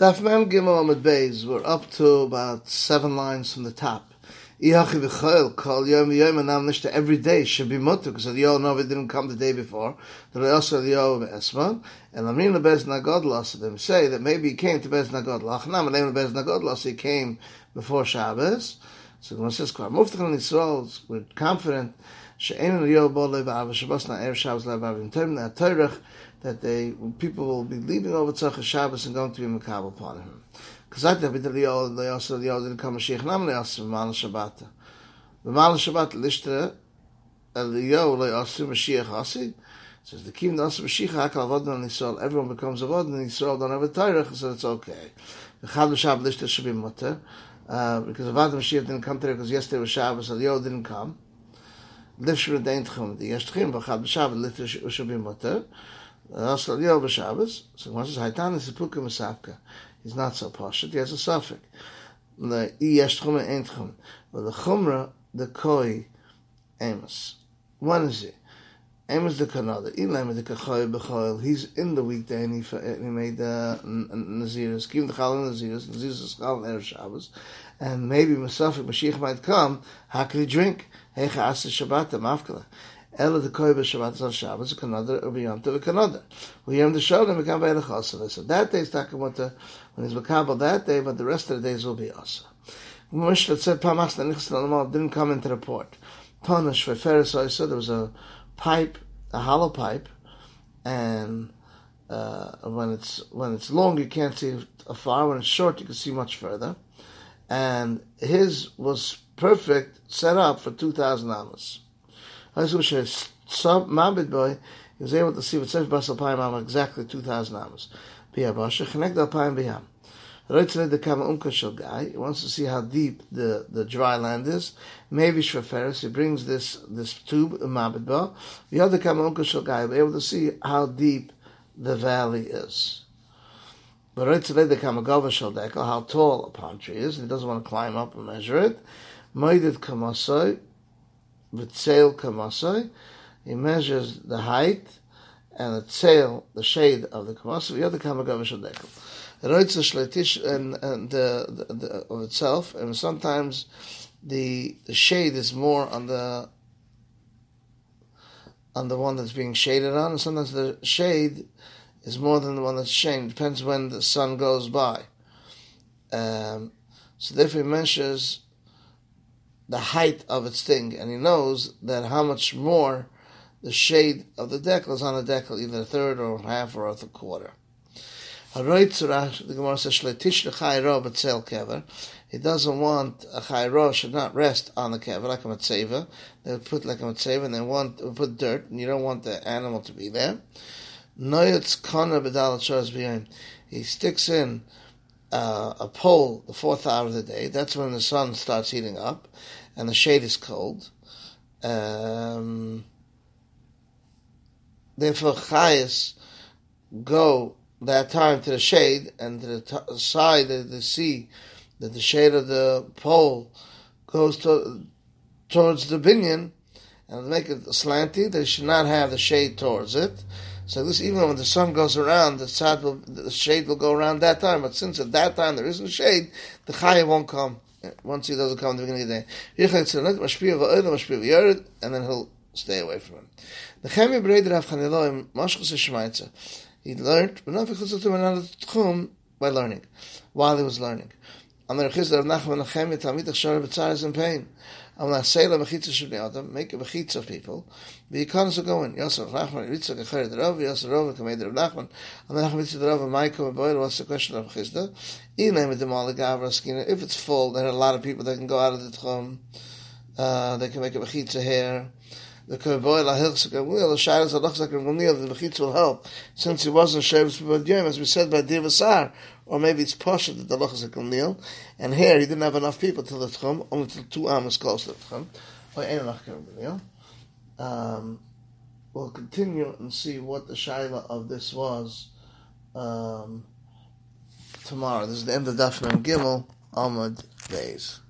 Daf Mem Gimel Amud Beis, we're up to about seven lines from the top. Iyachi v'choil, kol yom yom anam nishta every day should be mutter, because the Yom Novi didn't come the day before. The the Yom Esman, and Lamrin lebez nagodlos, them say that maybe he came to bez nagodlach, nam anem lebez nagodlos, he came before Shabbos. So the says, Kvar muftach Yisrael, we're confident, she'en Yom bo levav, Shabbos na er Shabbos levav, in term that Torah, that they people will be leaving over Tzachas Shabbos and going to be Makabal upon him. Because that the Yod, the Yod, the Yod didn't come Mashiach Nam Le Yosef Mal Shabbat. The Mal Shabbat lishta El Yod Le Yosef Mashiach Asi. Says the Kim Yosef Mashiach Hakal Avodan in Yisrael. Everyone becomes Avodan in Yisrael. Don't have a Torah, so it's okay. The Chad Shabbat lishta should be mutter. Uh, because Avodan Mashiach didn't come today because yesterday was Shabbos, so the Yod didn't come. Lifshur Deintchum, the Yeshtchim, but Chad Shabbat lishta should be mutter. Also, Yom Shabbos. So one says, Haitan is a puka masavka. He's not so posh. He has a suffix. The yesh chumra ain't chum. But the chumra, the koi, amos. One it. Amos the kanada. Ilam the kachoy b'choil. He's in the weekday and he, he made the uh, naziris. Give the chal naziris. Naziris is chal erev Shabbos. And maybe Masafik Mashiach might come. How could he drink? Hecha asa Shabbat mafkala. Ela the koy b'Shabbat on Shabbos, kanada or beyond to kanada. We him the and we come by the chasana. So that day is takamota when he's makabel that day, but the rest of the days will be asa. Mishnah said Pamas the didn't come into the port. Tonish Ferris said there was a pipe, a hollow pipe, and uh, when it's when it's long you can't see afar. When it's short you can see much further. And his was perfect, set up for two thousand amos. Mabed boy, he was able to see with Sefer Basal Payim exactly 2,000 amos. Piyavasha, connect. He wants to see how deep the, the dry land is. Maybe Shvaferis, he brings this, this tube, Mabed Bo. The other Kama Guy, be able to see how deep the valley is. But the Kama Gova Shel Dekel, how tall a palm tree is, he doesn't want to climb up and measure it. Moedid Kamasoi, v'tzeil kamasai. He measures the height and the tzeil, the shade of the kamasai. The other kamagav shadekel. Shletish and, and the, the, the, of itself, and sometimes the the shade is more on the on the one that's being shaded on, and sometimes the shade is more than the one that's shaded. Depends when the sun goes by. Um, so therefore, he measures the height of its thing, and he knows that how much more the shade of the dekel is on the dekel, either a third or half or a quarter. The Gemara says, He doesn't want a chayro should not rest on the kever like a matzeva. They put like a matzeva and they want put dirt, and you don't want the animal to be there. Noyats kona bedalachosbihan. He sticks in uh, a pole the fourth hour of the day. That's when the sun starts heating up and the shade is cold. Um, therefore, chayas go that time to the shade and to the t- side that they see that the shade of the pole goes to, towards the binion and make it slanty. They should not have the shade towards it. So this, even when the sun goes around, the side will, the shade will go around that time. But since at that time there isn't shade, the chaya won't come once he doesn't come at the beginning of the day. And then he'll stay away from him. The he learned, but not because of another tchum, by learning, while he was learning. On the Rechizah of Nachman Chemi, Talmid Achshar B'tzaris and pain. I'm not saying mechitza should be adam, make a mechitza of people. The economists will go in. Yosef Nachman, Yitzchak Acher Rav, Yosef Rav, Kamed Rav Nachman, and then Nachman Yitzchak Rav, and Michael Boyle, what's the question of Chisda? Inay the Malik Avra Skina. If it's full, there are a lot of people that can go out of the Tchum. Uh, they can make a mechitza here. The Kavoy Lahilchs Gamliel, the Shilas Alachs Gamliel, the mechitza will help. Since he wasn't Shabbos B'Yom, as we said by Divasar, or maybe it's Pasha that the Lachas Gamliel, and here he didn't have enough people to the Tchum, only till two Amos close to the Tchum. Um, we'll continue and see what the Shaila of this was um, tomorrow. This is the end of Daf Gimel, Ahmad Days.